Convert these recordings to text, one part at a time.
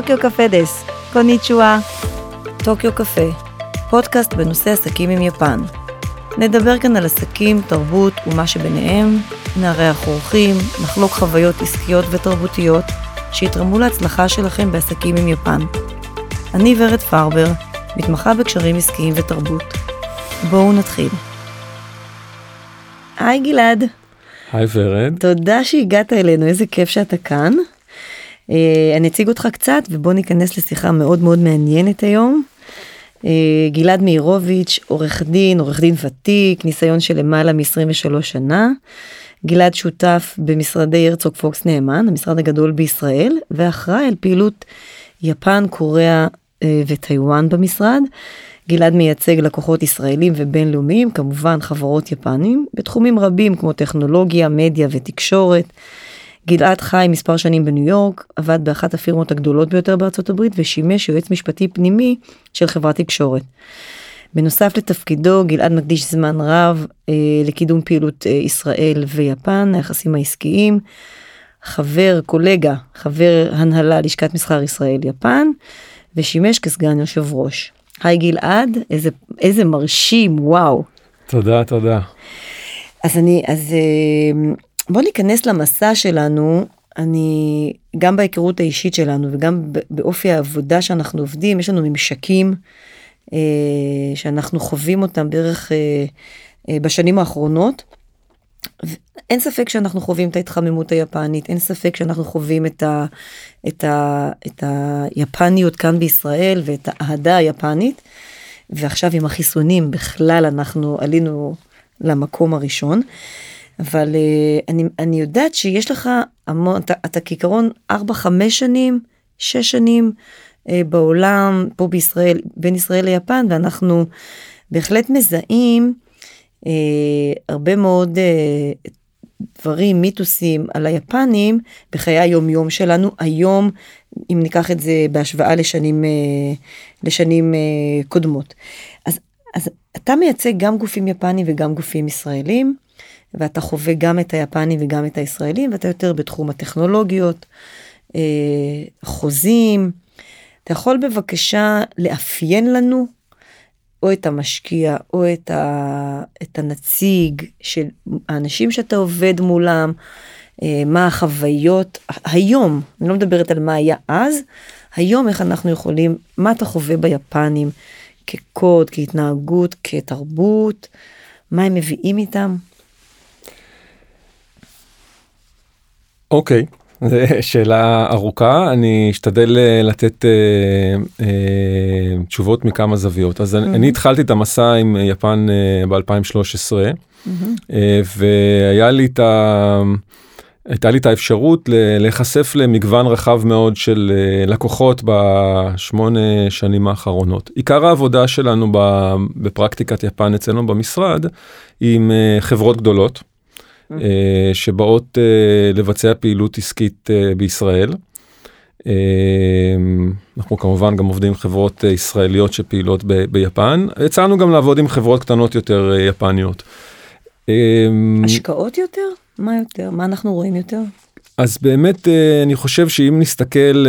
טוקיו קפה דס, קוניצ'ואה. טוקיו קפה, פודקאסט בנושא עסקים עם יפן. נדבר כאן על עסקים, תרבות ומה שביניהם, נארח אורחים, נחלוק חוויות עסקיות ותרבותיות שיתרמו להצלחה שלכם בעסקים עם יפן. אני ורד פרבר, מתמחה בקשרים עסקיים ותרבות. בואו נתחיל. היי גלעד. היי ורד. תודה שהגעת אלינו, איזה כיף שאתה כאן. אה, אני אציג אותך קצת ובוא ניכנס לשיחה מאוד מאוד מעניינת היום. אה, גלעד מאירוביץ', עורך דין, עורך דין ותיק, ניסיון של למעלה מ-23 שנה. גלעד שותף במשרדי הרצוג פוקס נאמן, המשרד הגדול בישראל, ואחראי על פעילות יפן, קוריאה אה, וטיוואן במשרד. גלעד מייצג לקוחות ישראלים ובינלאומיים, כמובן חברות יפנים, בתחומים רבים כמו טכנולוגיה, מדיה ותקשורת. גלעד חי מספר שנים בניו יורק, עבד באחת הפירמות הגדולות ביותר בארצות הברית ושימש יועץ משפטי פנימי של חברת תקשורת. בנוסף לתפקידו, גלעד מקדיש זמן רב אה, לקידום פעילות אה, ישראל ויפן, היחסים העסקיים, חבר, קולגה, חבר הנהלה לשכת מסחר ישראל-יפן, ושימש כסגן יושב ראש. היי גלעד, איזה, איזה מרשים, וואו. תודה, תודה. אז אני, אז אה, בוא ניכנס למסע שלנו. אני, גם בהיכרות האישית שלנו וגם באופי העבודה שאנחנו עובדים, יש לנו ממשקים אה, שאנחנו חווים אותם בערך אה, אה, בשנים האחרונות. אין ספק שאנחנו חווים את ההתחממות היפנית, אין ספק שאנחנו חווים את, ה, את, ה, את היפניות כאן בישראל ואת האהדה היפנית. ועכשיו עם החיסונים בכלל אנחנו עלינו למקום הראשון. אבל uh, אני, אני יודעת שיש לך המון, אתה, אתה כעיקרון 4-5 שנים, 6 שנים uh, בעולם, פה בישראל, בין ישראל ליפן, ואנחנו בהחלט מזהים uh, הרבה מאוד uh, דברים, מיתוסים על היפנים בחיי היומיום שלנו. היום, אם ניקח את זה בהשוואה לשנים, uh, לשנים uh, קודמות. אז, אז אתה מייצג גם גופים יפנים וגם גופים ישראלים. ואתה חווה גם את היפנים וגם את הישראלים, ואתה יותר בתחום הטכנולוגיות, אה, חוזים. אתה יכול בבקשה לאפיין לנו או את המשקיע או את, ה, את הנציג של האנשים שאתה עובד מולם, אה, מה החוויות היום, אני לא מדברת על מה היה אז, היום איך אנחנו יכולים, מה אתה חווה ביפנים כקוד, כהתנהגות, כתרבות, מה הם מביאים איתם. אוקיי, זו שאלה ארוכה, אני אשתדל אה, לתת אה, אה, תשובות מכמה זוויות. אז mm-hmm. אני התחלתי את המסע עם יפן אה, ב-2013, mm-hmm. אה, והיה לי את ה... הייתה לי את האפשרות להיחשף למגוון רחב מאוד של אה, לקוחות בשמונה שנים האחרונות. עיקר העבודה שלנו בפרקטיקת יפן אצלנו במשרד היא עם אה, חברות גדולות. אה, שבאות אה, לבצע פעילות עסקית אה, בישראל. אנחנו כמובן גם עובדים עם חברות ישראליות שפעילות ב- ביפן. יצאנו גם לעבוד עם חברות קטנות יותר יפניות. השקעות יותר? מה יותר? מה אנחנו רואים יותר? אז באמת אני חושב שאם נסתכל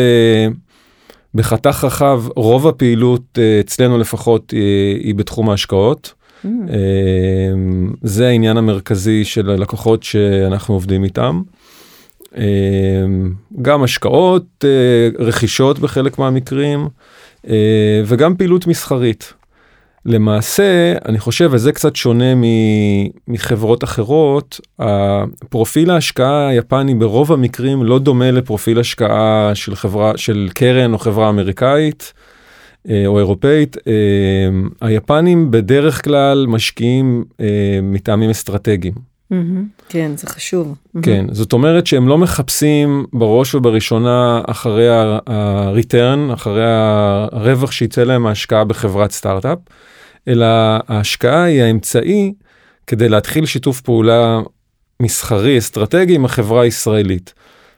בחתך רחב, רוב הפעילות אצלנו לפחות היא בתחום ההשקעות. Mm. זה העניין המרכזי של הלקוחות שאנחנו עובדים איתם. אמ, גם השקעות, אה, רכישות בחלק מהמקרים, אה, וגם פעילות מסחרית. למעשה, אני חושב, וזה קצת שונה מחברות אחרות, הפרופיל ההשקעה היפני ברוב המקרים לא דומה לפרופיל השקעה של חברה, של קרן או חברה אמריקאית. אה, או אירופאית, אה, היפנים בדרך כלל משקיעים אה, מטעמים אסטרטגיים. כן, זה חשוב. כן, זאת אומרת שהם לא מחפשים בראש ובראשונה אחרי ה-return, אחרי הרווח שיצא להם מההשקעה בחברת סטארט-אפ, אלא ההשקעה היא האמצעי כדי להתחיל שיתוף פעולה מסחרי, אסטרטגי עם החברה הישראלית.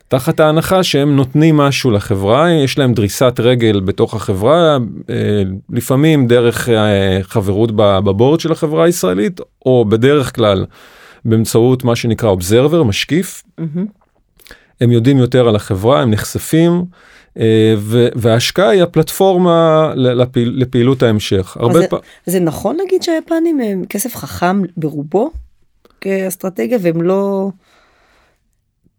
תחת ההנחה שהם נותנים משהו לחברה, יש להם דריסת רגל בתוך החברה, אה, לפעמים דרך אה, חברות בבורד של החברה הישראלית, או בדרך כלל באמצעות מה שנקרא אובזרבר, משקיף. Mm-hmm. הם יודעים יותר על החברה, הם נחשפים, אה, וההשקעה היא הפלטפורמה לפעיל, לפעילות ההמשך. הרבה זה, פ... זה נכון להגיד שהיפנים הם כסף חכם ברובו כאסטרטגיה והם לא...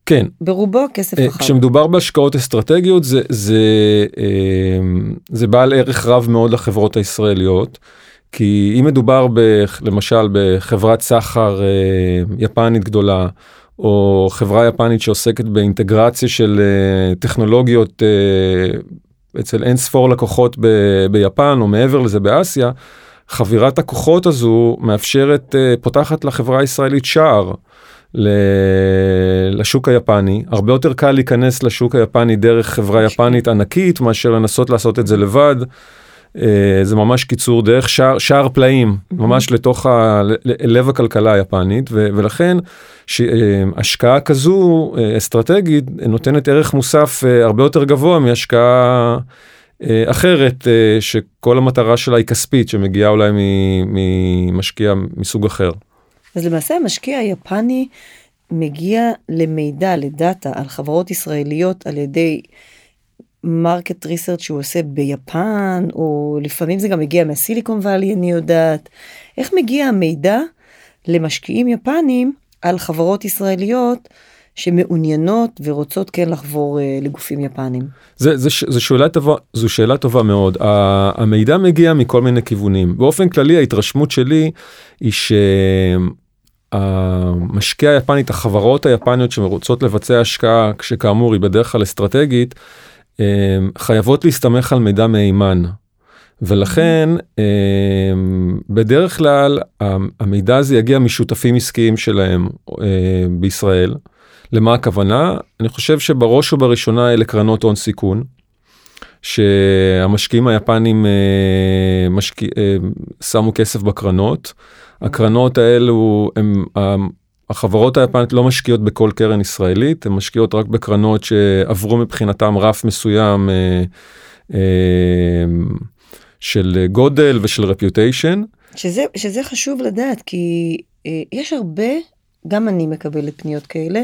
כן. ברובו כסף חכם. כשמדובר בהשקעות אסטרטגיות זה, זה, זה בעל ערך רב מאוד לחברות הישראליות. כי אם מדובר ב, למשל בחברת סחר יפנית גדולה או חברה יפנית שעוסקת באינטגרציה של טכנולוגיות אצל אין ספור לקוחות ב- ביפן או מעבר לזה באסיה, חבירת הכוחות הזו מאפשרת, פותחת לחברה הישראלית שער לשוק היפני. הרבה יותר קל להיכנס לשוק היפני דרך חברה יפנית ענקית מאשר לנסות לעשות את זה לבד. אה, זה ממש קיצור דרך שער, שער פלאים ממש לתוך ה, לב הכלכלה היפנית ו, ולכן אה, השקעה כזו אה, אסטרטגית נותנת ערך מוסף הרבה יותר גבוה מהשקעה אחרת שכל המטרה שלה היא כספית שמגיעה אולי ממשקיע מסוג אחר. אז למעשה המשקיע היפני מגיע למידע, ל data על חברות ישראליות על ידי market research שהוא עושה ביפן, או לפעמים זה גם מגיע מה Silicon Valley, אני יודעת. איך מגיע המידע למשקיעים יפנים על חברות ישראליות שמעוניינות ורוצות כן לחבור uh, לגופים יפנים? זה, זה, זה שאלה טובה, זו שאלה טובה מאוד. המידע מגיע מכל מיני כיוונים. באופן כללי ההתרשמות שלי היא ש... המשקיע היפנית, החברות היפניות שרוצות לבצע השקעה, שכאמור היא בדרך כלל אסטרטגית, אמ, חייבות להסתמך על מידע מהימן. ולכן אמ, בדרך כלל המידע הזה יגיע משותפים עסקיים שלהם אה, בישראל. למה הכוונה? אני חושב שבראש ובראשונה אלה קרנות הון סיכון. שהמשקיעים היפנים אה, משקיע, אה, שמו כסף בקרנות. הקרנות האלו הם החברות היפנית לא משקיעות בכל קרן ישראלית, הן משקיעות רק בקרנות שעברו מבחינתם רף מסוים אה, אה, של גודל ושל רפיוטיישן. שזה, שזה חשוב לדעת, כי אה, יש הרבה, גם אני מקבלת פניות כאלה,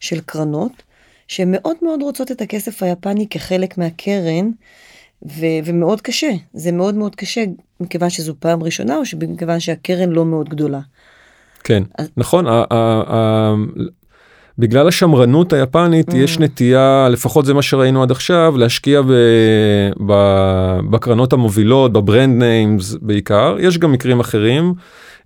של קרנות, שמאוד מאוד רוצות את הכסף היפני כחלק מהקרן, ו- ומאוד קשה, זה מאוד מאוד קשה, מכיוון שזו פעם ראשונה, או מכיוון שהקרן לא מאוד גדולה. כן, אז... נכון, בגלל השמרנות היפנית mm. יש נטייה, לפחות זה מה שראינו עד עכשיו, להשקיע ב- ב- בקרנות המובילות, ב brand names בעיקר, יש גם מקרים אחרים.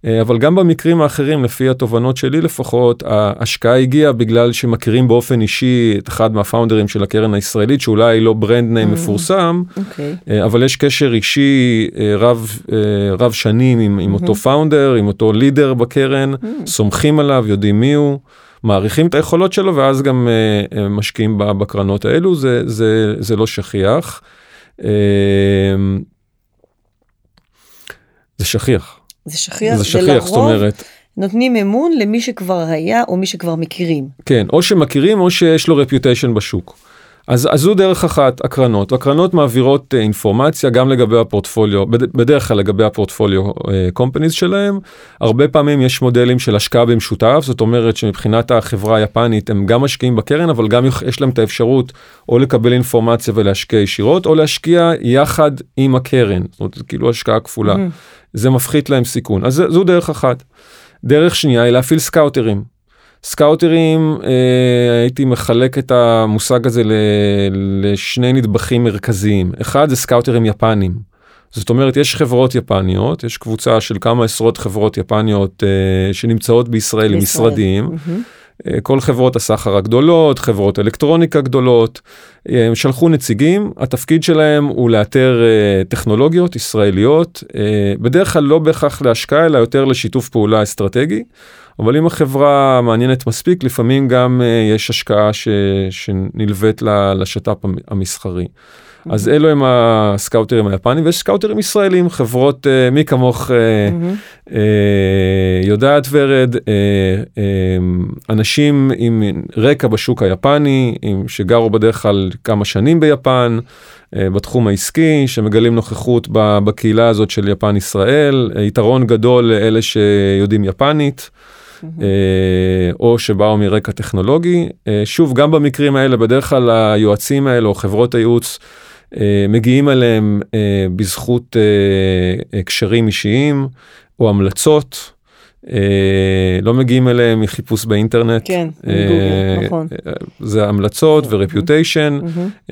אה, אבל גם במקרים האחרים, לפי התובנות שלי לפחות, ההשקעה הגיעה בגלל שמכירים באופן אישי את אחד מה founderים של הקרן הישראלית, שאולי לא brand name mm, מפורסם, okay. אוקיי. אה, אבל יש קשר אישי אה, רב, רב שנים עם, עם mm-hmm. אותו founder, עם אותו leader בקרן, mm. סומכים עליו, יודעים מי הוא. מעריכים את היכולות שלו ואז גם uh, משקיעים בקרנות האלו זה זה זה לא שכיח. Uh, זה שכיח זה שכיח, זה שכיח, זאת אומרת. נותנים אמון למי שכבר היה או מי שכבר מכירים. כן, או שמכירים או שיש לו רפיוטיישן בשוק. אז, אז זו דרך אחת, הקרנות. הקרנות מעבירות uh, אינפורמציה גם לגבי הפורטפוליו, בד, בדרך כלל לגבי הפורטפוליו קומפניז uh, שלהם. הרבה פעמים יש מודלים של השקעה במשותף, זאת אומרת שמבחינת החברה היפנית הם גם משקיעים בקרן, אבל גם יש להם את האפשרות או לקבל אינפורמציה ולהשקיע ישירות, או להשקיע יחד עם הקרן. זאת אומרת, כאילו השקעה כפולה. Mm-hmm. זה מפחית להם סיכון. אז זו דרך אחת. דרך שנייה היא להפעיל scouterים. scouterים, אה, הייתי מחלק את המושג הזה לשני נדבכים מרכזיים. אחד זה scouterים יפנים. זאת אומרת, יש חברות יפניות, יש קבוצה של כמה עשרות חברות יפניות אה, שנמצאות בישראל עם משרדים. Mm-hmm. אה, כל חברות הסחר הגדולות, חברות אלקטרוניקה גדולות, אה, הם שלחו נציגים, התפקיד שלהם הוא לאתר אה, טכנולוגיות ישראליות, בדרך כלל לא בהכרח להשקעה, אלא יותר לשיתוף פעולה אסטרטגי. אבל אם החברה מעניינת מספיק, לפעמים גם יש השקעה ש, שנלווית לשת"פ המסחרי. אז אלו הם הסקאוטרים היפנים ויש סקאוטרים ישראלים חברות uh, מי כמוך uh, uh, יודעת ורד uh, uh, אנשים עם רקע בשוק היפני עם שגרו בדרך כלל כמה שנים ביפן uh, בתחום העסקי שמגלים נוכחות בקהילה הזאת של יפן ישראל יתרון גדול לאלה שיודעים יפנית. או שבאו מרקע טכנולוגי. שוב, גם במקרים האלה, בדרך כלל היועצים האלה או חברות הייעוץ מגיעים אליהם בזכות קשרים אישיים או המלצות. אה, לא מגיעים אליהם מחיפוש באינטרנט. כן, אה, נכון. זה המלצות ורפיוטיישן,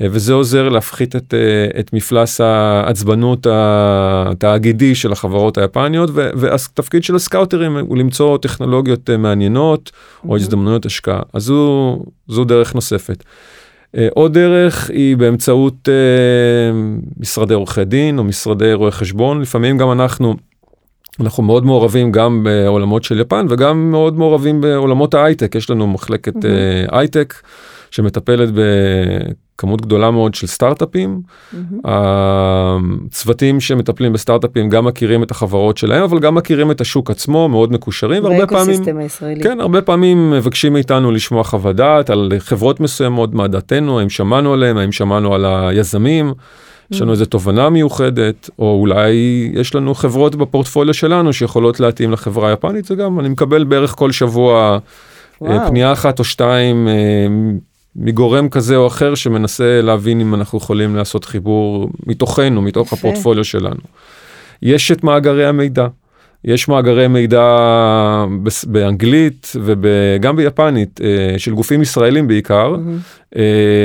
אה, וזה עוזר להפחית את, את מפלס העצבנות התאגידי של החברות היפניות, והתפקיד של הסקאוטרים הוא למצוא טכנולוגיות מעניינות או הזדמנויות השקעה. אז זו, זו דרך נוספת. עוד דרך היא באמצעות משרדי עורכי דין או משרדי רואי חשבון, לפעמים גם אנחנו אנחנו מאוד מעורבים גם בעולמות של יפן וגם מאוד מעורבים בעולמות ההייטק יש לנו מחלקת mm-hmm. הייטק שמטפלת בכמות גדולה מאוד של סטארט-אפים. Mm-hmm. הצוותים שמטפלים בסטארט-אפים גם מכירים את החברות שלהם אבל גם מכירים את השוק עצמו מאוד מקושרים והרבה פעמים. כן הרבה פעמים מבקשים מאיתנו לשמוע חוות דעת על חברות מסוימות מה דעתנו האם שמענו עליהם האם שמענו על היזמים. יש לנו איזה תובנה מיוחדת, או אולי יש לנו חברות בפורטפוליו שלנו שיכולות להתאים לחברה היפנית, זה גם, אני מקבל בערך כל שבוע אה, וואו. פנייה אחת או שתיים אה, מגורם כזה או אחר שמנסה להבין אם אנחנו יכולים לעשות חיבור מתוכנו, מתוך. הפורטפוליו שלנו. יש את מאגרי המידע. יש מאגרי מידע באנגלית וגם ביפנית אה, של גופים ישראלים בעיקר, mm-hmm.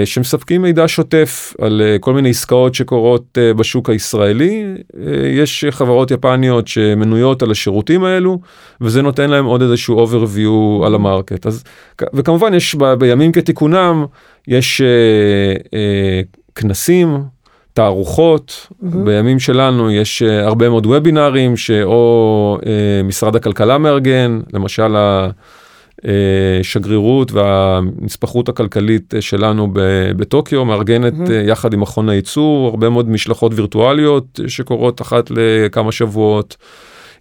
שמספקים מידע שוטף על אה, כל מיני עסקאות שקורות בשוק הישראלי. יש חברות יפניות שמנויות על השירותים האלו, וזה נותן להם עוד איזשהו overview על המרקט. אז, וכמובן יש ב, בימים כתיקונם, יש כנסים. תערוכות, mm-hmm. בימים שלנו יש uh, הרבה מאוד וובינארים שאו uh, משרד הכלכלה מארגן, למשל השגרירות אה, והנספחות הכלכלית שלנו בטוקיו מארגנת mm-hmm. יחד עם מכון הייצור הרבה מאוד משלחות וירטואליות שקורות אחת לכמה שבועות.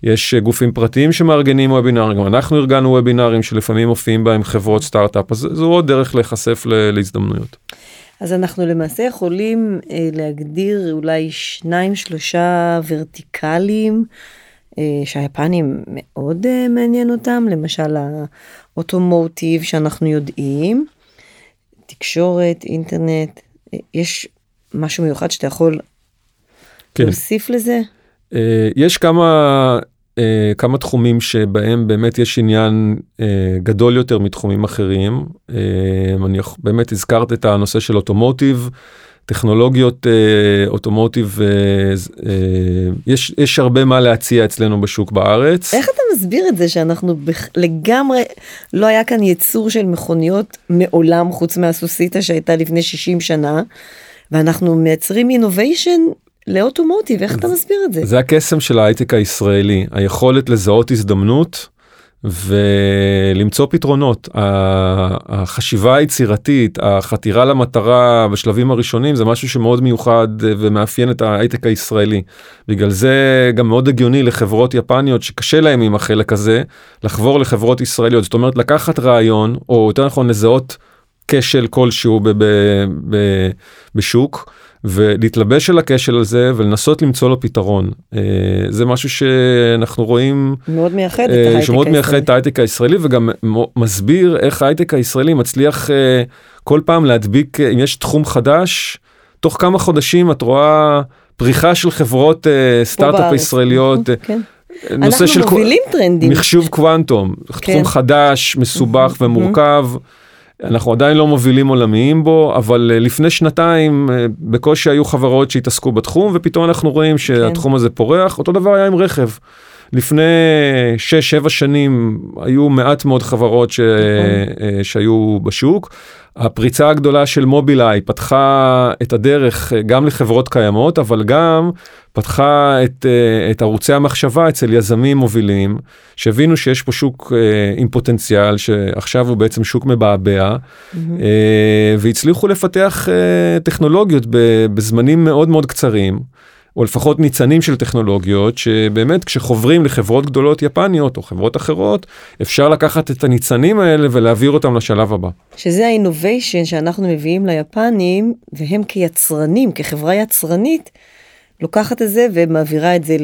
יש גופים פרטיים שמארגנים וובינארים, גם אנחנו ארגנו וובינארים שלפעמים מופיעים בהם חברות סטארט-אפ, אז זו עוד דרך להיחשף להזדמנויות. אז אנחנו למעשה יכולים אה, להגדיר אולי שניים שלושה ורטיקלים אה, שהיפנים מאוד אה, מעניין אותם, למשל האוטומוטיב שאנחנו יודעים, תקשורת, אינטרנט, אה, יש משהו מיוחד שאתה יכול כן. להוסיף לזה? אה, יש כמה אה, כמה תחומים שבהם באמת יש עניין אה, גדול יותר מתחומים אחרים. אה, אני באמת הזכרת את הנושא של אוטומוטיב. טכנולוגיות אה, אוטומוטיב, אה, אה, יש, יש הרבה מה להציע אצלנו בשוק בארץ. איך אתה מסביר את זה שאנחנו בח... לגמרי, לא היה כאן ייצור של מכוניות מעולם חוץ מהסוסיתא שהייתה לפני 60 שנה, ואנחנו מייצרים אינוביישן לאוטומוטיב, איך אתה מסביר את זה? זה הקסם של ההייטק הישראלי, היכולת לזהות הזדמנות ולמצוא פתרונות. החשיבה היצירתית, החתירה למטרה בשלבים הראשונים זה משהו שמאוד מיוחד ומאפיין את ההייטק הישראלי. בגלל זה גם מאוד הגיוני לחברות יפניות שקשה להם עם החלק הזה, לחבור לחברות ישראליות. זאת אומרת לקחת רעיון, או יותר נכון לזהות כשל כלשהו בשוק. ולהתלבש על הכשל הזה ולנסות למצוא לו פתרון. אה, זה משהו שאנחנו רואים מאוד מייחד את אה, ההייטק שמאוד מייחד את ההייטק הישראלי וגם מסביר איך ההייטק הישראלי מצליח אה, כל פעם להדביק אם יש תחום חדש תוך כמה חודשים את רואה פריחה של חברות סטארט-אפ ישראליות. כן. נושא של מובילים טרנדים. מחשוב קוונטום, כן. תחום חדש, מסובך ומורכב. אנחנו עדיין לא מובילים עולמיים בו, אבל אה, לפני שנתיים אה, בקושי היו חברות שהתעסקו בתחום, ופתאום אנחנו רואים שהתחום כן. הזה פורח. אותו דבר היה עם רכב. לפני 6-7 שנים היו מעט מאוד חברות ש... נכון. אה, שהיו בשוק. הפריצה הגדולה של מובילאיי פתחה את הדרך גם לחברות קיימות, אבל גם פתחה את, אה, את ערוצי המחשבה אצל יזמים מובילים, שהבינו שיש פה שוק אה, עם פוטנציאל, שעכשיו הוא בעצם שוק מבעבע, mm-hmm. והצליחו לפתח טכנולוגיות בזמנים מאוד מאוד קצרים. או לפחות ניצנים של טכנולוגיות שבאמת כשחוברים לחברות גדולות יפניות או חברות אחרות אפשר לקחת את הניצנים האלה ולהעביר אותם לשלב הבא. שזה האינוביישן שאנחנו מביאים ליפנים והם כיצרנים כחברה יצרנית לוקחת את זה ומעבירה את זה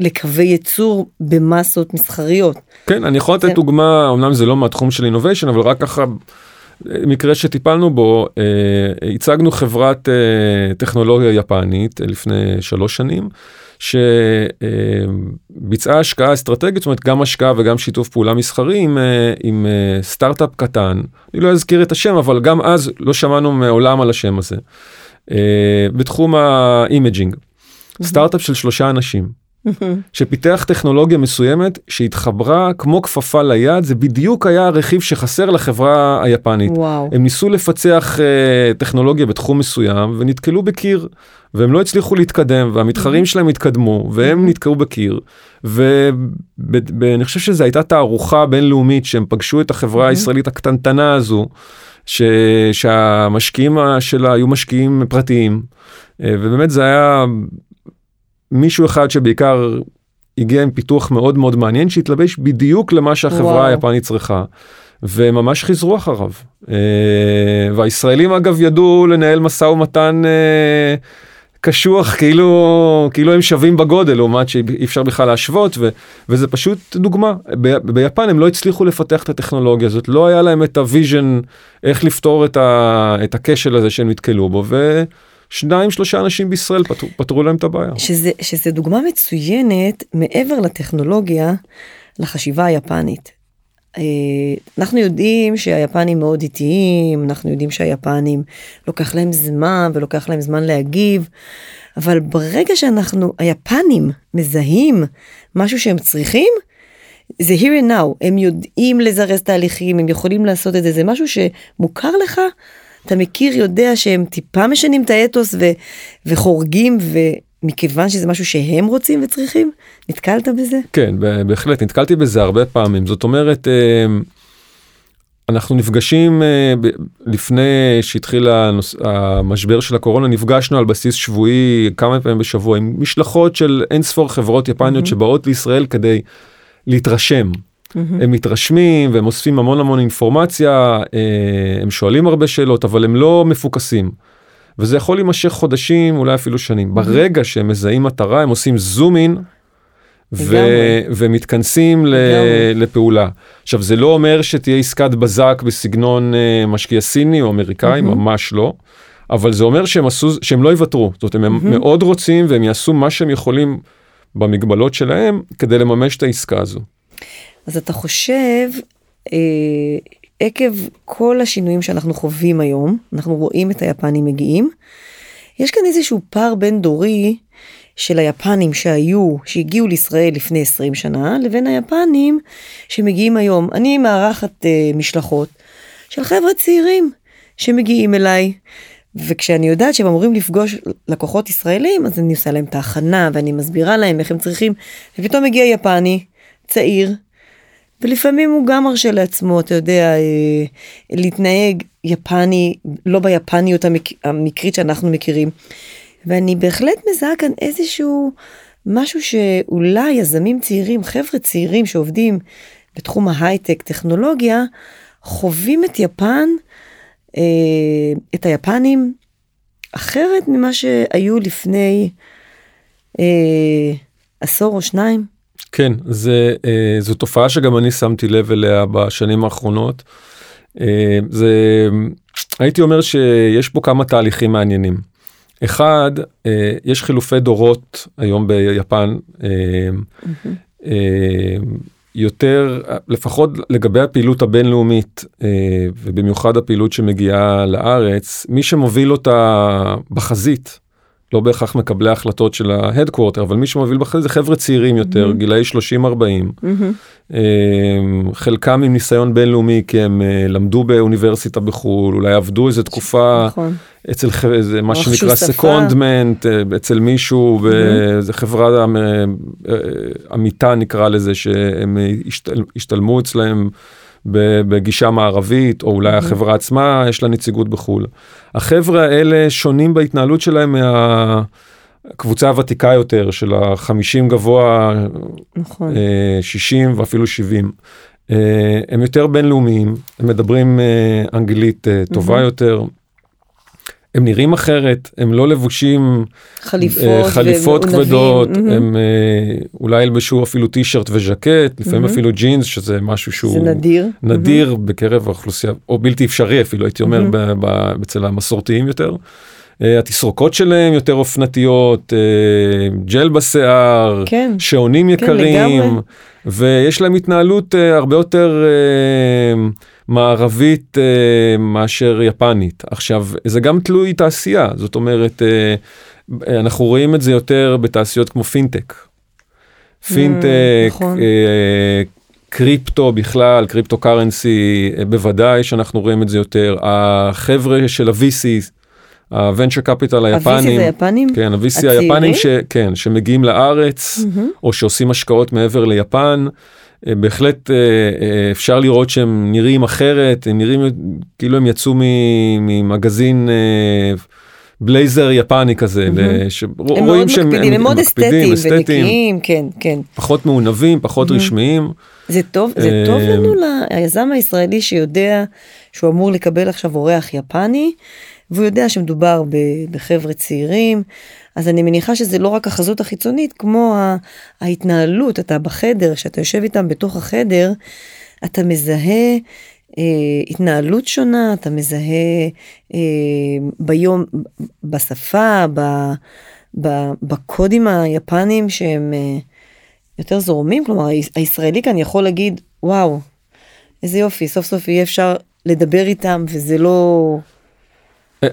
לקווי ייצור במסות מסחריות. כן, אני יכול לתת זה- דוגמה, אמנם זה לא מהתחום של אינוביישן, אבל רק ככה, מקרה שטיפלנו בו, אה, הצגנו חברת אה, טכנולוגיה יפנית אה, לפני שלוש שנים, שביצעה השקעה אסטרטגית, זאת אומרת גם השקעה וגם שיתוף פעולה מסחרי עם, עם סטארט-אפ קטן, אני לא אזכיר את השם, אבל גם אז לא שמענו מעולם על השם הזה, בתחום ה imaging, סטארט-אפ של שלושה אנשים. שפיתח טכנולוגיה מסוימת שהתחברה כמו כפפה ליד זה בדיוק היה הרכיב שחסר לחברה היפנית. וואו. הם ניסו לפצח uh, טכנולוגיה בתחום מסוים ונתקלו בקיר והם לא הצליחו להתקדם והמתחרים שלהם התקדמו והם נתקעו בקיר ואני חושב שזו הייתה תערוכה בינלאומית שהם פגשו את החברה הישראלית הקטנטנה הזו ש, שהמשקיעים שלה היו משקיעים פרטיים אה, ובאמת זה היה מישהו אחד שבעיקר הגיע עם פיתוח מאוד מאוד מעניין שהתלבש בדיוק למה שהחברה וואו. היפנית צריכה. וממש חיזרו אחריו. אה, והישראלים אגב ידעו לנהל משא ומתן אה, קשוח כאילו כאילו הם שווים בגודל לעומת שאי אפשר בכלל להשוות ו, וזה פשוט דוגמה ב, ביפן הם לא הצליחו לפתח את הטכנולוגיה הזאת לא היה להם את ה vision איך לפתור את, ה, את הכשל הזה שהם נתקלו בו ושניים שלושה אנשים בישראל פתרו, פתרו להם את הבעיה. שזה, שזה דוגמה מצוינת מעבר לטכנולוגיה, לחשיבה היפנית. אה, אנחנו יודעים שהיפנים מאוד איטיים, אנחנו יודעים שהיפנים לוקח להם זמן ולוקח להם זמן להגיב, אבל ברגע שאנחנו, היפנים מזהים משהו שהם צריכים, זה here and now, הם יודעים לזרז תהליכים, הם יכולים לעשות את זה, זה משהו שמוכר לך, אתה מכיר, יודע שהם טיפה משנים את האתוס ו, וחורגים, ומכיוון שזה משהו שהם רוצים וצריכים, נתקלת בזה? כן, בהחלט, נתקלתי בזה הרבה פעמים. זאת אומרת, אה, אנחנו נפגשים אה, לפני שהתחיל הנוס- המשבר של הקורונה, נפגשנו על בסיס שבועי כמה פעמים בשבוע עם משלחות של אין ספור חברות יפניות שבאות לישראל כדי להתרשם. הם מתרשמים והם אוספים המון המון אינפורמציה, אה, הם שואלים הרבה שאלות, אבל הם לא מפוקסים. וזה יכול להימשך חודשים, אולי אפילו שנים. ברגע שהם מזהים מטרה, הם עושים זום אין. ו-. ומתכנסים ל-. לפעולה. עכשיו זה לא אומר שתהיה עסקת בזק בסגנון אה, משקיע סיני או אמריקאי, ממש לא. אבל זה אומר שהם עשו, שהם לא יוותרו. זאת אומרת, הם מאוד רוצים והם יעשו מה שהם יכולים במגבלות שלהם כדי לממש את העסקה הזו. אז אתה חושב, אה, עקב כל השינויים שאנחנו חווים היום, אנחנו רואים את היפנים מגיעים, יש כאן איזשהו פער בין דורי של היפנים שהיו, שהגיעו לישראל לפני 20 שנה, לבין היפנים שמגיעים היום. אני מארחת אה, משלחות של חבר'ה צעירים שמגיעים אליי. וכשאני יודעת שהם אמורים לפגוש לקוחות ישראלים, אז אני עושה להם את ההכנה ואני מסבירה להם איך הם צריכים, ופתאום מגיע יפני, צעיר, ולפעמים הוא גם מרשה לעצמו, אתה יודע, אה, להתנהג יפני, לא ביפניות המק... המקרית שאנחנו מכירים. ואני בהחלט מזהה כאן איזשהו משהו שאולי יזמים צעירים, חבר'ה צעירים שעובדים בתחום ההייטק, טכנולוגיה, חווים את יפן, אה, את היפנים, אחרת ממה שהיו לפני אה, עשור או שניים. כן, זה, אה, זו תופעה שגם אני שמתי לב אליה בשנים האחרונות. אה, זה, הייתי אומר שיש פה כמה תהליכים מעניינים. אחד, אה, יש חילופי דורות היום ביפן, אה, אה, יותר, לפחות לגבי הפעילות הבינלאומית, ובמיוחד הפעילות שמגיעה לארץ, מי שמוביל אותה בחזית, לא בהכרח מקבלי ההחלטות של ה headquarter, אבל מי שמוביל בחזית זה חבר'ה צעירים יותר, גילאי 30-40. אה, חלקם עם ניסיון בינלאומי כי הם אה, למדו באוניברסיטה בחו"ל, אולי עבדו איזה תקופה נכון. אצל איזה מה שנקרא. secondment אצל מישהו באיזה חברה אה, אה, עמיתה נקרא לזה שהם אה, השתל- השתלמו אצלהם בגישה מערבית או אולי החברה עצמה יש לה נציגות בחו"ל. החבר'ה האלה שונים בהתנהלות שלהם מהקבוצה הוותיקה יותר של החמישים גבוה נכון. אה, 60 ואפילו 70. אה, הם יותר בינלאומיים, הם מדברים אה, אנגלית אה, טובה יותר. הם נראים אחרת, הם לא לבושים חליפות, אה, חליפות. כבדות, מהמם. הם אה, אולי ילבשו אפילו טישרט וז'קט, לפעמים מהמם. אפילו ג'ינס, שזה משהו זה שהוא נדיר. נדיר בקרב האוכלוסייה, או בלתי אפשרי אפילו, הייתי אומר, מהמם. ב- ב- אצל המסורתיים יותר. אה, התסרוקות שלהם יותר אופנתיות, אה, ג'ל בשיער, כן. שעונים יקרים, לגמרי. ויש להם התנהלות אה, הרבה יותר מערבית מאשר יפנית. עכשיו, זה גם תלוי תעשייה, זאת אומרת, אנחנו רואים את זה יותר בתעשיות כמו פינטק. פינטק, נכון. אה, קריפטו בכלל, קריפטו קרנסי, בוודאי שאנחנו רואים את זה יותר. החבר'ה של ה-VC, ה-venture capital ה-VC היפנים? כן, ה-VC? היפנים, ש, כן, שמגיעים לארץ, מהמם. או שעושים השקעות מעבר ליפן. אה, בהחלט אה, אה, אפשר לראות שהם נראים אחרת, הם נראים כאילו הם יצאו ממגזין בלייזר יפני כזה, מהמם. ש- הם רואים מאוד שהם מקפידים, הם מאוד מקפידים, אסתטיים ונקיים, כן, כן. פחות מעונבים, פחות מהמם. רשמיים. זה טוב, זה טוב לנו ליזם הישראלי שיודע שהוא אמור לקבל עכשיו אורח יפני, והוא יודע שמדובר בחבר'ה צעירים, אז אני מניחה שזה לא רק החזות החיצונית, כמו ההתנהלות, אתה בחדר, כשאתה יושב איתם בתוך החדר, אתה מזהה אה, התנהלות שונה, אתה מזהה אה, ביום, בשפה, ב, ב, בקודים היפנים שהם אה, יותר זורמים, כלומר הישראלי כאן יכול להגיד, וואו, איזה יופי, סוף סוף יהיה אפשר לדבר איתם וזה לא...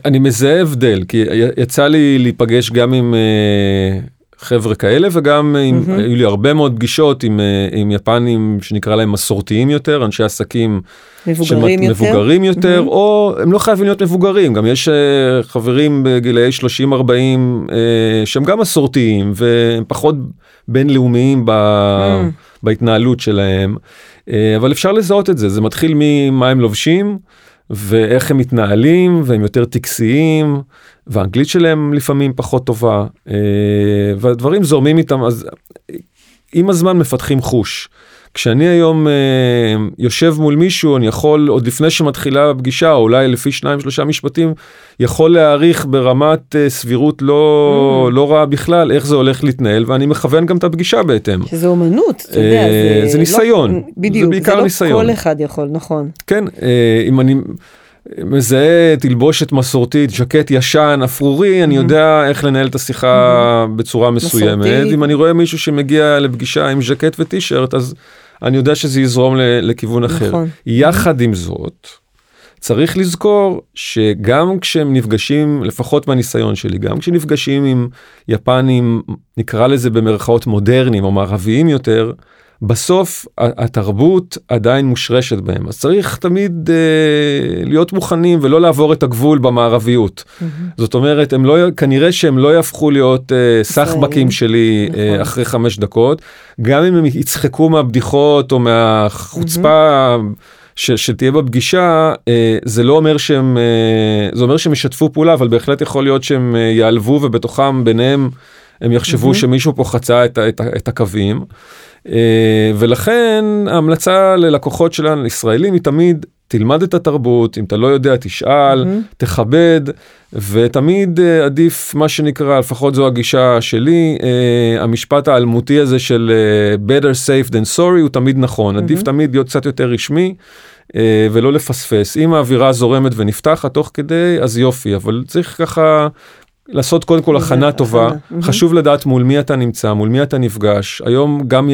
אני מזהה הבדל, כי יצא לי להיפגש גם עם אה, חבר'ה כאלה וגם עם, מהמם. היו לי הרבה מאוד פגישות עם, אה, עם יפנים שנקרא להם מסורתיים יותר, אנשי עסקים מבוגרים שמת- יותר. מבוגרים יותר, מהמם. או הם לא חייבים להיות מבוגרים, גם יש אה, חברים בגילאי 30-40 אה, שהם גם מסורתיים והם פחות בינלאומיים ב, Mm. בהתנהלות שלהם, אבל אפשר לזהות את זה, זה מתחיל ממה הם לובשים. ואיך הם מתנהלים והם יותר טקסיים והאנגלית שלהם לפעמים פחות טובה אה, והדברים זורמים איתם אז עם הזמן מפתחים חוש. כשאני היום אה, יושב מול מישהו אני יכול עוד לפני שמתחילה הפגישה או אולי לפי שניים שלושה משפטים יכול להעריך ברמת אה, סבירות לא Mm. לא רעה בכלל איך זה הולך להתנהל ואני מכוון גם את הפגישה בהתאם. שזה אומנות, אתה יודע, אה, זה לא- ניסיון. בדיוק, זה בעיקר לא ניסיון. כל אחד יכול, נכון. כן, אה, אם אני מזהה תלבושת מסורתית, ז'קט ישן, אפרורי, אני Mhm. יודע איך לנהל את השיחה בצורה מסוימת. מסורתית. אם אני רואה מישהו שמגיע לפגישה עם ז'קט וטישרט, אז אני יודע שזה יזרום לכיוון אחר. נכון. יחד עם זאת, צריך לזכור שגם כשהם נפגשים, לפחות מהניסיון שלי, גם כשנפגשים עם יפנים, נקרא לזה במרכאות מודרניים או מערביים יותר, בסוף התרבות עדיין מושרשת בהם. אז צריך תמיד אה, להיות מוכנים ולא לעבור את הגבול במערביות. זאת אומרת, הם לא, כנראה שהם לא יהפכו להיות אה, סחבקים שלי אה, נכון. אחרי חמש דקות, גם אם הם יצחקו מהבדיחות או מהחוצפה. ש, שתהיה בפגישה אה, זה לא אומר שהם אה, זה אומר שהם ישתפו פעולה אבל בהחלט יכול להיות שהם אה, יעלבו ובתוכם ביניהם הם יחשבו מהמם. שמישהו פה חצה את, את, את הקווים אה, ולכן ההמלצה ללקוחות שלנו ישראלים היא תמיד תלמד את התרבות אם אתה לא יודע תשאל מהמם. תכבד ותמיד אה, עדיף מה שנקרא לפחות זו הגישה שלי אה, המשפט האלמותי הזה של אה, better safe than sorry הוא תמיד נכון עדיף מהמם. תמיד להיות קצת יותר רשמי אה, ולא לפספס אם האווירה זורמת ונפתחת תוך כדי אז יופי אבל צריך ככה לעשות קודם כל הכנה טובה. חשוב לדעת מול מי אתה נמצא מול מי אתה נפגש היום גם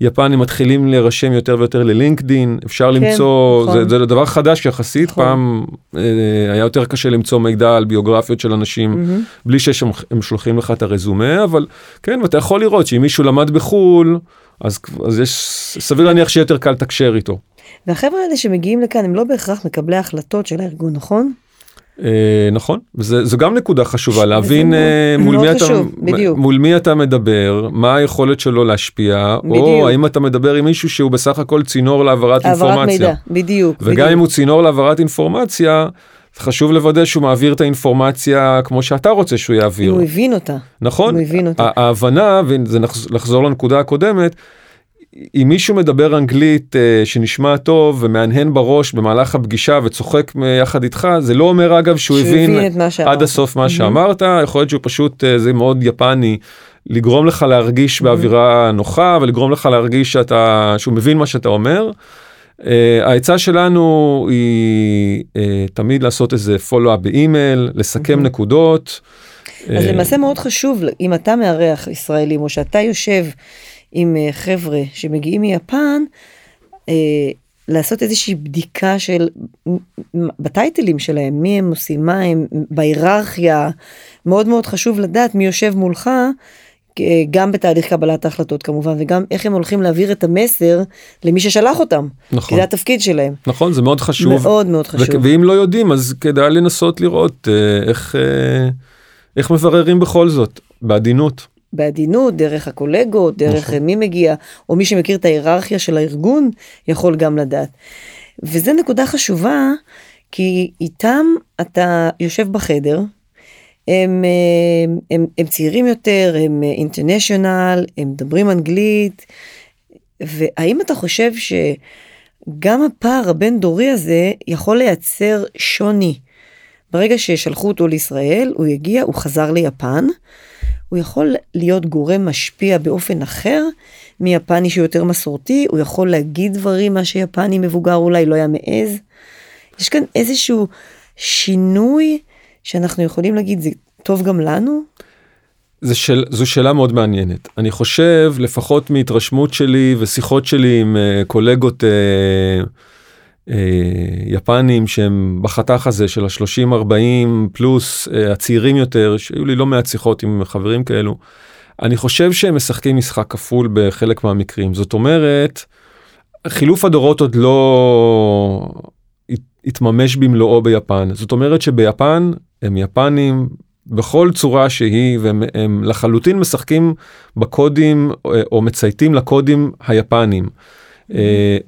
יפנים מתחילים להירשם יותר ויותר ללינקדין אפשר כן, למצוא נכון. זה, זה דבר חדש יחסית נכון. פעם אה, היה יותר קשה למצוא מידע על ביוגרפיות של אנשים מהמם. בלי שהם הם שולחים לך את הרזומה אבל כן ואתה יכול לראות שאם מישהו למד בחול אז אז יש סביר להניח שיהיה יותר קל לתקשר איתו. והחבר'ה האלה שמגיעים לכאן הם לא בהכרח מקבלי ההחלטות של הארגון, נכון? אה, נכון זו גם נקודה חשובה להבין אה, מול מי אתה. מול מי אתה מדבר מה היכולת שלו להשפיע. או האם אתה מדבר עם מישהו שהוא בסך הכל צינור להעברת העברת אינפורמציה מידע, בדיוק. וגם. אם הוא צינור להעברת אינפורמציה חשוב לוודא שהוא מעביר את האינפורמציה כמו שאתה רוצה שהוא יעביר הוא הבין אותה. נכון הוא הבין אותה. ההבנה וזה לחזור לנקודה הקודמת אם מישהו מדבר אנגלית uh, שנשמע טוב ומהנהן בראש במהלך הפגישה וצוחק יחד איתך זה לא אומר אגב שהוא הבין עד הסוף מה שאמרת. יכול להיות שהוא פשוט uh, זה מאוד יפני לגרום לך להרגיש באווירה נוחה ולגרום לך להרגיש שאתה שהוא מבין מה שאתה אומר. Uh, העצה שלנו היא uh, תמיד לעשות איזה פולו-אפ באימייל לסכם נקודות. אז למעשה מאוד חשוב אם אתה מארח ישראלים או שאתה יושב עם אה, חבר'ה שמגיעים מיפן, אה, לעשות איזושהי בדיקה של בטייטלים שלהם, מי הם עושים, מה הם, בהיררכיה, מאוד מאוד חשוב לדעת מי יושב מולך, אה, גם בתהליך קבלת ההחלטות כמובן, וגם איך הם הולכים להעביר את המסר למי ששלח אותם. נכון. זה התפקיד שלהם. נכון, זה מאוד חשוב. מאוד מאוד חשוב. ואם לא יודעים, אז כדאי לנסות לראות איך, איך מבררים בכל זאת, בעדינות. בעדינות, דרך הקולגות, דרך נכון. מי מגיע, או מי שמכיר את ההיררכיה של הארגון, יכול גם לדעת. וזה נקודה חשובה, כי איתם אתה יושב בחדר, הם, הם, הם, הם צעירים יותר, הם אינטרנשיונל, הם מדברים אנגלית, והאם אתה חושב שגם הפער הבין דורי הזה יכול לייצר שוני? ברגע ששלחו אותו לישראל, הוא הגיע, הוא חזר ליפן, הוא יכול להיות גורם משפיע באופן אחר מיפני שהוא יותר מסורתי, הוא יכול להגיד דברים מה שיפני מבוגר אולי לא היה מעז. יש כאן איזשהו שינוי שאנחנו יכולים להגיד זה טוב גם לנו? זה של, זו שאלה מאוד מעניינת. אני חושב, לפחות מהתרשמות שלי ושיחות שלי עם uh, קולגות uh, יפנים שהם בחתך הזה של ה-30-40 פלוס אה, הצעירים יותר, שהיו לי לא מעט שיחות עם חברים כאלו, אני חושב שהם משחקים משחק כפול בחלק מהמקרים. זאת אומרת, חילוף הדורות עוד לא התממש במלואו ביפן. זאת אומרת שביפן הם יפנים בכל צורה שהיא והם לחלוטין משחקים בקודים אה, או מצייתים לקודים היפנים. Uh,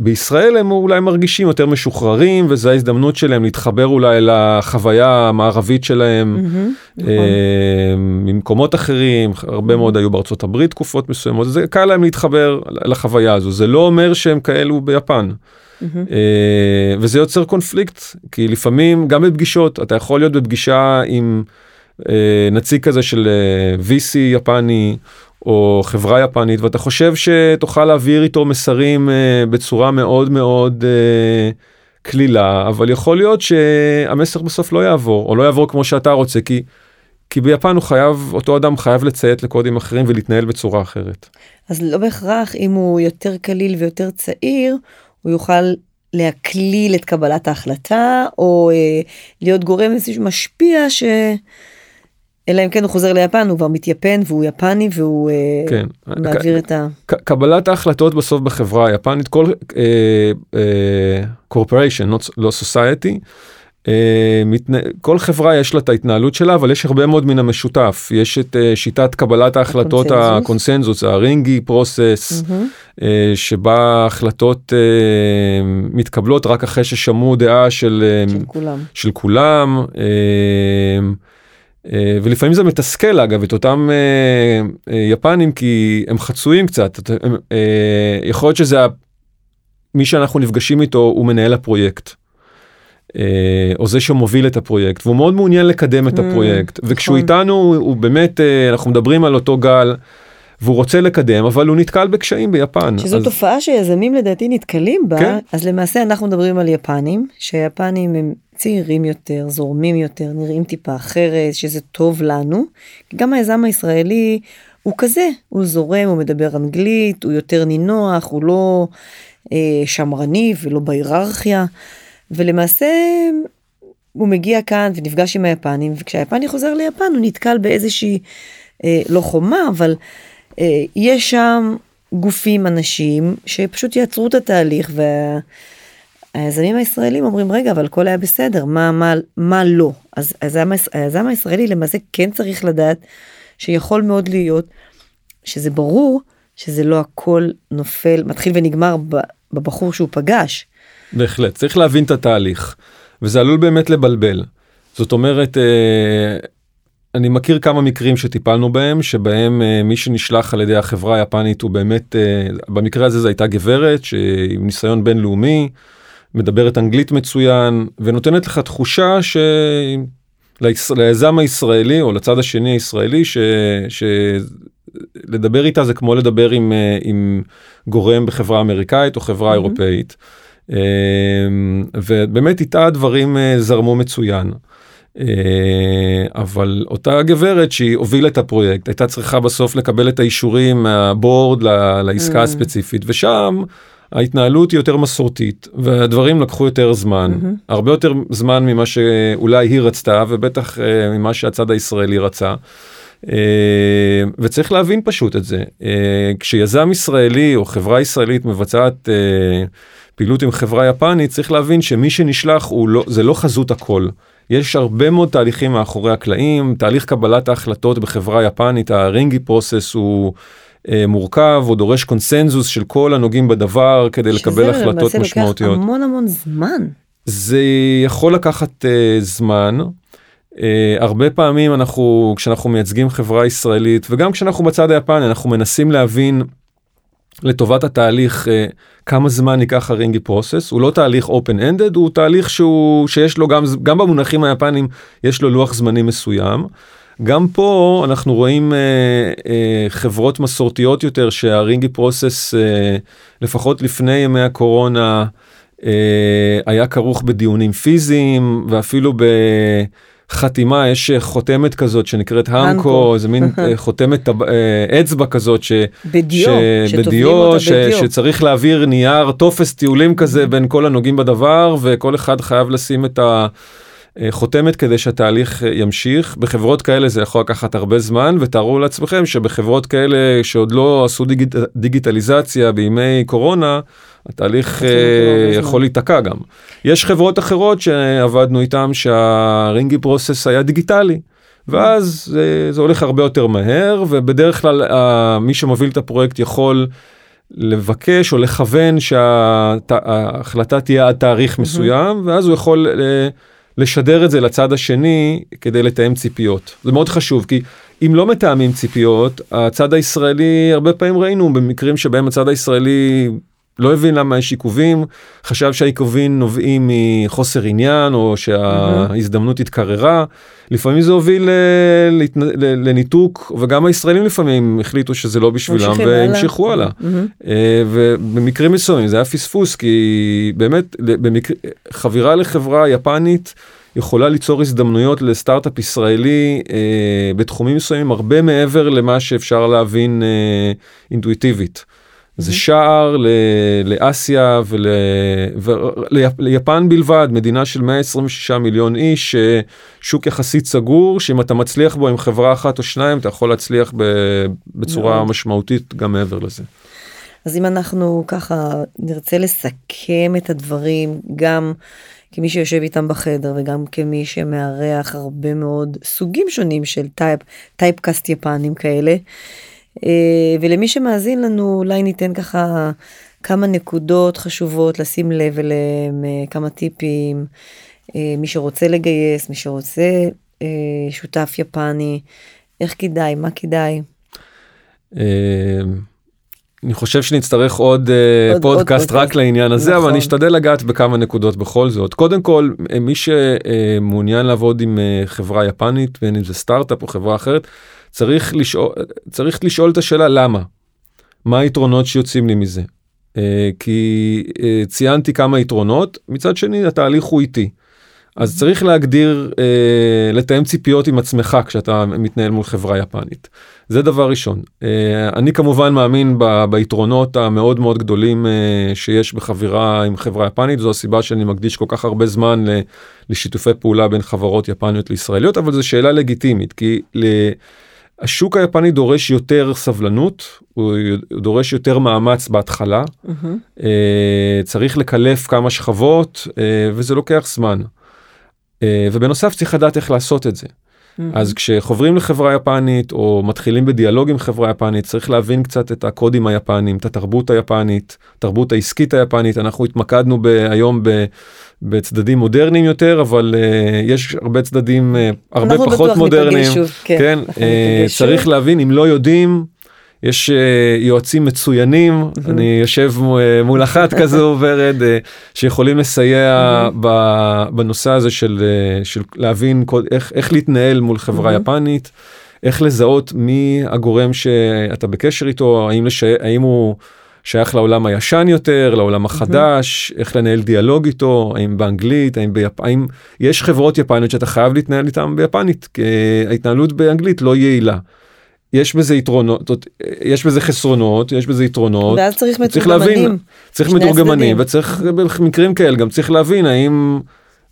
בישראל הם אולי מרגישים יותר משוחררים וזו ההזדמנות שלהם להתחבר אולי לחוויה המערבית שלהם mm-hmm, uh, ממקומות אחרים הרבה מאוד היו בארצות הברית תקופות מסוימות זה קל להם להתחבר לחוויה הזו זה לא אומר שהם כאלו ביפן. Mm-hmm. וזה יוצר קונפליקט כי לפעמים גם בפגישות אתה יכול להיות בפגישה עם נציג כזה של VC יפני או חברה יפנית ואתה חושב שתוכל להעביר איתו מסרים uh, בצורה מאוד מאוד uh, קלילה אבל יכול להיות שהמסר בסוף לא יעבור או לא יעבור כמו שאתה רוצה כי. כי ביפן הוא חייב אותו אדם חייב לציית לקודים אחרים ולהתנהל בצורה אחרת. אז לא בהכרח אם הוא יותר קליל ויותר צעיר הוא יוכל להקליל את קבלת ההחלטה או אה, להיות גורם איזשהו משפיע ש... אלא אם כן הוא חוזר ליפן הוא כבר מתייפן והוא יפני והוא אה, כן. מעביר את ה... קבלת ההחלטות בסוף בחברה היפנית כל corporation uh, uh, לא society. Uh, מתנה... כל חברה יש לה את ההתנהלות שלה אבל יש הרבה מאוד מן המשותף יש את שיטת קבלת ההחלטות הקונסנזוס ה ringi process שבה החלטות מתקבלות רק אחרי ששמעו דעה של, של כולם. של כולם. אה, ולפעמים זה מתסכל אגב את אותם אה, אה, יפנים כי הם חצויים קצת יכול להיות שזה מי שאנחנו נפגשים איתו הוא מנהל הפרויקט. או זה שמוביל את הפרויקט והוא מאוד מעוניין לקדם את mm, הפרויקט וכשהוא נכון. איתנו הוא באמת אנחנו מדברים על אותו גל. והוא רוצה לקדם אבל הוא נתקל בקשיים ביפן. שזו אז... תופעה שיזמים לדעתי נתקלים בה כן? אז למעשה אנחנו מדברים על יפנים שיפנים הם צעירים יותר, זורמים יותר, נראים טיפה אחרת, שזה טוב לנו. גם היזם הישראלי הוא כזה, הוא זורם, הוא מדבר אנגלית, הוא יותר נינוח, הוא לא אה, שמרני ולא בהיררכיה, ולמעשה הוא מגיע כאן ונפגש עם היפנים, וכשהיפני חוזר ליפן הוא נתקל באיזושהי, אה, לא חומה, אבל אה, יש שם גופים, אנשים, שפשוט יעצרו את התהליך, וה... היזמים הישראלים אומרים רגע אבל הכל היה בסדר מה מה מה לא אז היזם, היזם הישראלי למעשה כן צריך לדעת שיכול מאוד להיות שזה ברור שזה לא הכל נופל מתחיל ונגמר בבחור שהוא פגש. בהחלט צריך להבין את התהליך וזה עלול באמת לבלבל זאת אומרת אה, אני מכיר כמה מקרים שטיפלנו בהם שבהם uh, מי שנשלח על ידי החברה היפנית הוא באמת uh, במקרה הזה זו הייתה גברת שעם ניסיון בינלאומי מדברת אנגלית מצוין ונותנת לך תחושה שליזם הישראלי או לצד השני הישראלי ש... שלדבר איתה זה כמו לדבר עם, uh, עם גורם בחברה אמריקאית או חברה mm-hmm. אירופאית. Uh, ובאמת איתה הדברים uh, זרמו מצוין. אה, אבל אותה גברת שהיא הובילה את הפרויקט הייתה צריכה בסוף לקבל את האישורים מהבורד לעסקה mm. הספציפית ושם ההתנהלות היא יותר מסורתית והדברים לקחו יותר זמן mm-hmm. הרבה יותר זמן ממה שאולי היא רצתה ובטח אה, ממה שהצד הישראלי רצה. Uh, וצריך להבין פשוט את זה uh, כשיזם ישראלי או חברה ישראלית מבצעת uh, פעילות עם חברה יפנית צריך להבין שמי שנשלח הוא לא זה לא חזות הכל. יש הרבה מאוד תהליכים מאחורי הקלעים, תהליך קבלת ההחלטות בחברה יפנית, הרינגי פרוסס הוא אה, מורכב, הוא דורש קונסנזוס של כל הנוגעים בדבר כדי לקבל החלטות משמעותיות. שזה לוקח המון המון זמן. זה יכול לקחת אה, זמן. Uh, הרבה פעמים אנחנו כשאנחנו מייצגים חברה ישראלית וגם כשאנחנו בצד היפני אנחנו מנסים להבין לטובת התהליך uh, כמה זמן ייקח הרינגי פרוסס הוא לא תהליך open ended הוא תהליך שהוא שיש לו גם גם במונחים היפנים יש לו לוח זמנים מסוים. גם פה אנחנו רואים uh, uh, חברות מסורתיות יותר שהרינגי פרוסס uh, לפחות לפני ימי הקורונה uh, היה כרוך בדיונים פיזיים ואפילו ב... חתימה יש אה, חותמת כזאת שנקראת המקו איזה מין אה, חותמת אה, אצבע כזאת ש... בדיו, בדיו ש... שצריך להעביר נייר טופס טיולים כזה בין כל הנוגעים בדבר וכל אחד חייב לשים את ה... חותמת כדי שהתהליך ימשיך בחברות כאלה זה יכול לקחת הרבה זמן ותארו לעצמכם שבחברות כאלה שעוד לא עשו דיגיט, דיגיטליזציה בימי קורונה התהליך uh, יכול להיתקע גם. יש חברות אחרות שעבדנו איתם שהרינגי פרוסס היה דיגיטלי. ואז זה, זה הולך הרבה יותר מהר ובדרך כלל מי שמוביל את הפרויקט יכול לבקש או לכוון שההחלטה תהיה עד תאריך מסוים ואז הוא יכול לשדר את זה לצד השני כדי לתאם ציפיות. זה מאוד חשוב כי אם לא מתאמים ציפיות הצד הישראלי הרבה פעמים ראינו במקרים שבהם הצד הישראלי לא הבין למה יש עיכובים, חשב שהעיכובים נובעים מחוסר עניין או שההזדמנות התקררה. לפעמים זה הוביל לניתוק וגם הישראלים לפעמים החליטו שזה לא בשבילם והמשיכו הלאה. אה, ובמקרים מסוימים זה היה פספוס כי באמת. חבירה לחברה יפנית יכולה ליצור הזדמנויות לסטארט-אפ ישראלי אה, בתחומים מסוימים הרבה מעבר למה שאפשר להבין אה, אינטואיטיבית. זה שער לאסיה וליפן בלבד, מדינה של 126 מיליון איש, שוק יחסית סגור, שאם אתה מצליח בו עם חברה אחת או שניים, אתה יכול להצליח בצורה משמעותית גם מעבר לזה. אז אם אנחנו ככה נרצה לסכם את הדברים, גם כמי שיושב איתם בחדר וגם כמי שמארח הרבה מאוד סוגים שונים של טייפ, טייפקאסט יפנים כאלה, אה, ולמי שמאזין לנו אולי ניתן ככה כמה נקודות חשובות לשים לב אליהם, אה, כמה טיפים, אה, מי שרוצה לגייס, מי שרוצה שותף יפני, איך כדאי, מה כדאי. אני חושב שנצטרך עוד, עוד פודקאסט עוד רק פודקאסט. לעניין הזה נכון. אבל אני אשתדל לגעת בכמה נקודות בכל זאת קודם כל מי שמעוניין לעבוד עם חברה יפנית בין אם זה סטארט-אפ או חברה אחרת צריך לשאול, צריך לשאול את השאלה למה. מה היתרונות שיוצאים לי מזה? כי ציינתי כמה יתרונות, מצד שני התהליך הוא איטי. אז צריך להגדיר, אה, לתאם ציפיות עם עצמך כשאתה מתנהל מול חברה יפנית. זה דבר ראשון. אה, אני כמובן מאמין ב, ביתרונות המאוד מאוד גדולים אה, שיש בחבירה עם חברה יפנית, זו הסיבה שאני מקדיש כל כך הרבה זמן ל, לשיתופי פעולה בין חברות יפניות לישראליות, אבל זו שאלה לגיטימית, כי ל... השוק היפני דורש יותר סבלנות, הוא דורש יותר מאמץ בהתחלה, mm-hmm. צריך לקלף כמה שכבות וזה לוקח זמן. ובנוסף צריך לדעת איך לעשות את זה. אז כשחוברים לחברה יפנית או מתחילים בדיאלוג עם חברה יפנית צריך להבין קצת את הקודים היפניים, את התרבות היפנית, תרבות העסקית היפנית, אנחנו התמקדנו ב- היום ב... בצדדים מודרניים יותר אבל uh, יש הרבה צדדים uh, הרבה אנחנו פחות בטוח מודרניים, ניפגש שוב, כן, כן, uh, צריך שוב. להבין אם לא יודעים יש uh, יועצים מצוינים אני יושב מ- מול אחת כזו ורד uh, שיכולים לסייע בנושא הזה של, של להבין כל, איך, איך להתנהל מול חברה יפנית איך לזהות מי הגורם שאתה בקשר איתו האם, לש... האם הוא שייך לעולם הישן יותר לעולם החדש איך לנהל דיאלוג איתו האם באנגלית האם, ביפ... האם יש חברות יפניות שאתה חייב להתנהל איתן ביפנית כי ההתנהלות באנגלית לא יעילה. יש בזה יתרונות יש בזה חסרונות יש בזה יתרונות ואז צריך צריך להבין מתורגמנים. צריך מתורגמנים. וצריך במקרים כאלה גם צריך להבין האם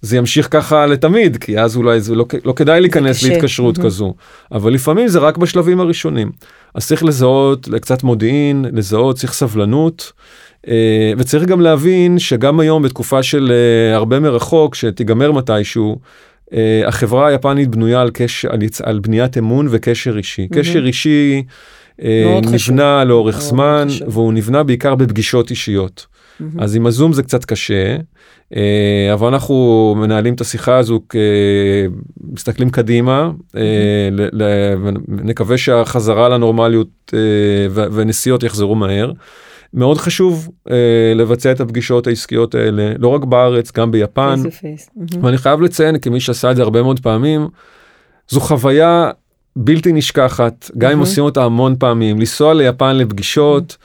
זה ימשיך ככה לתמיד כי אז אולי זה לא, לא כדאי להיכנס. להתקשרות מהמם. כזו אבל לפעמים זה רק בשלבים הראשונים אז צריך לזהות קצת מודיעין לזהות צריך סבלנות. אה, וצריך גם להבין שגם היום בתקופה של אה, הרבה מרחוק שתיגמר מתישהו אה, החברה היפנית בנויה על, קשר, על, יצ... על בניית אמון וקשר אישי. קשר אישי אה, מאוד חשוב. נבנה לאורך זמן חשוב. והוא נבנה בעיקר בפגישות אישיות. אז עם הזום זה קצת קשה, אה, אבל אנחנו מנהלים את השיחה הזו, כ- מסתכלים קדימה, אה, ל- ל- ונקווה שהחזרה לנורמליות ו- ונסיעות יחזרו מהר. מאוד חשוב אה, לבצע את הפגישות העסקיות האלה, לא רק בארץ, גם ביפן. Face face. ואני חייב לציין כמי שעשה את זה הרבה מאוד פעמים, זו חוויה בלתי נשכחת, גם אם. עושים אותה המון פעמים, לנסוע ליפן לפגישות,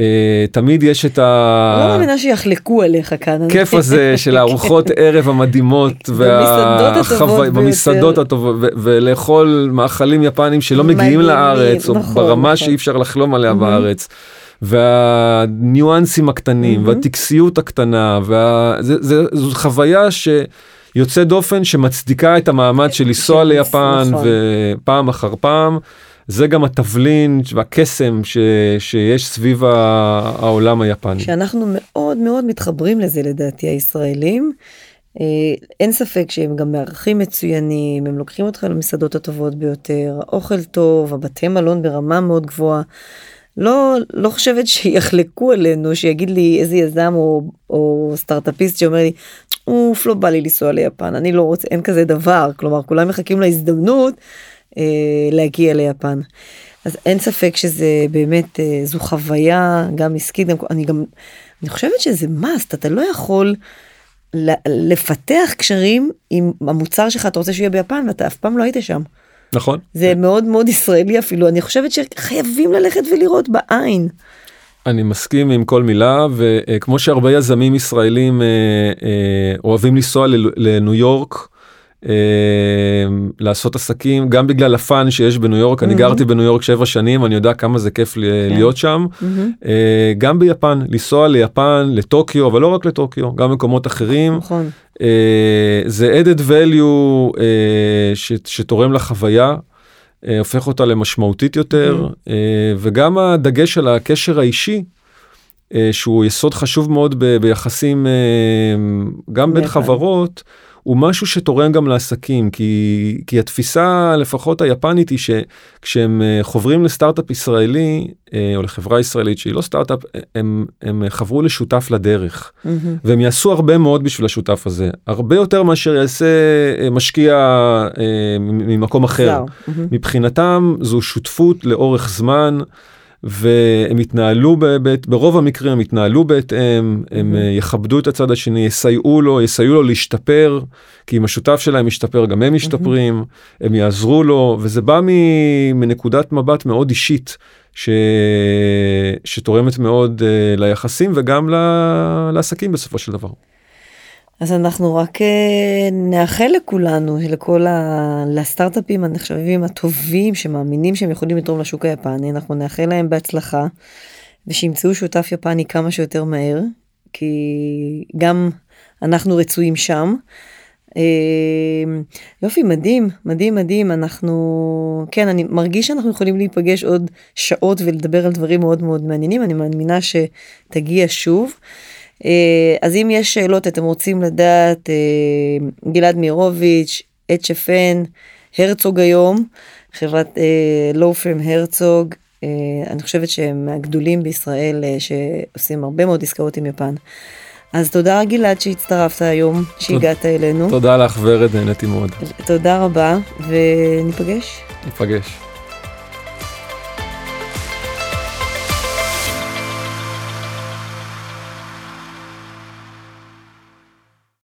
אה, תמיד יש את לא ה... מאמינה שיחלקו עליך כאן. הכיף הזה של הארוחות ערב המדהימות במסעדות הטובות ביותר. ולאכול מאכלים יפנים שלא מגיעים לארץ או נכון, ברמה נכון. שאי אפשר לחלום עליה בארץ. והניואנסים הקטנים והטקסיות הקטנה וה... זה, זה, זו חוויה שיוצא דופן שמצדיקה את המאמץ של לנסוע ליפן נכון. ופעם אחר פעם. זה גם התבלין והקסם ש, שיש סביב העולם היפני. שאנחנו מאוד מאוד מתחברים לזה לדעתי הישראלים. אה, אין ספק שהם גם מארחים מצוינים, הם לוקחים אותך למסעדות הטובות ביותר, האוכל טוב, הבתי מלון ברמה מאוד גבוהה. לא, לא חושבת שיחלקו עלינו, שיגיד לי איזה יזם או, או סטארטאפיסט שאומר לי, אוף, לא בא לי לנסוע ליפן, אני לא רוצה, אין כזה דבר. כלומר, כולם מחכים להזדמנות אה, להגיע ליפן. אז אין ספק שזה באמת, אה, זו חוויה גם עסקית, גם, אני גם, אני חושבת שזה must, אתה לא יכול לפתח קשרים עם המוצר שלך, אתה רוצה שהוא יהיה ביפן ואתה אף פעם לא היית שם. נכון? זה מאוד מאוד ישראלי אפילו, אני חושבת שחייבים ללכת ולראות בעין. אני מסכים עם כל מילה וכמו שהרבה יזמים ישראלים אה, אה, אוהבים לנסוע לניו יורק. אה, לעשות עסקים גם בגלל הפאן שיש בניו יורק אני גרתי בניו יורק שבע שנים אני יודע כמה זה כיף ל- להיות שם. אה, גם ביפן לנסוע ליפן לטוקיו אבל לא רק לטוקיו גם מקומות אחרים. נכון. אה, זה added value אה, ש- שתורם לחוויה, הופך אותה למשמעותית יותר, אה, וגם הדגש על הקשר האישי, שהוא יסוד חשוב מאוד ביחסים גם בין. חברות, הוא משהו שתורם גם לעסקים, כי, כי התפיסה לפחות היפנית היא שכשהם אה, חוברים לסטארט-אפ ישראלי, אה, או לחברה ישראלית שהיא לא סטארט-אפ, הם, הם חברו לשותף לדרך. מהמם. והם יעשו הרבה מאוד בשביל השותף הזה הרבה יותר מאשר יעשה אה, משקיע אה, ממקום אחר. מהמם. מבחינתם זו שותפות לאורך זמן והם יתנהלו ברוב המקרים הם יתנהלו בהתאם הם אה, יכבדו את הצד השני יסייעו לו יסייעו לו להשתפר כי אם השותף שלהם משתפר גם הם משתפרים הם יעזרו לו וזה בא מנקודת מבט מאוד אישית. ש... שתורמת מאוד uh, ליחסים וגם. לעסקים בסופו של דבר. אז אנחנו רק אה, נאחל לכולנו, לכל ה... לסטארט-אפים הנחשבים הטובים שמאמינים שהם יכולים לתרום לשוק היפני, אנחנו נאחל להם בהצלחה ושימצאו שותף יפני כמה שיותר מהר, כי גם אנחנו רצויים שם. אה, יופי, מדהים, מדהים, מדהים, אנחנו, כן, אני מרגיש שאנחנו יכולים להיפגש עוד שעות ולדבר על דברים מאוד מאוד מעניינים, אני מאמינה שתגיע שוב. אה, אז אם יש שאלות, אתם רוצים לדעת, אה, גלעד מירוביץ', HFN, הרצוג היום, חברת לואו פרם הרצוג, אני חושבת שהם מהגדולים בישראל שעושים הרבה מאוד עסקאות עם יפן. אז תודה גלעד שהצטרפת היום, שהגעת אלינו. תודה לך ורד, נהניתי מאוד. תודה רבה, וניפגש. ניפגש.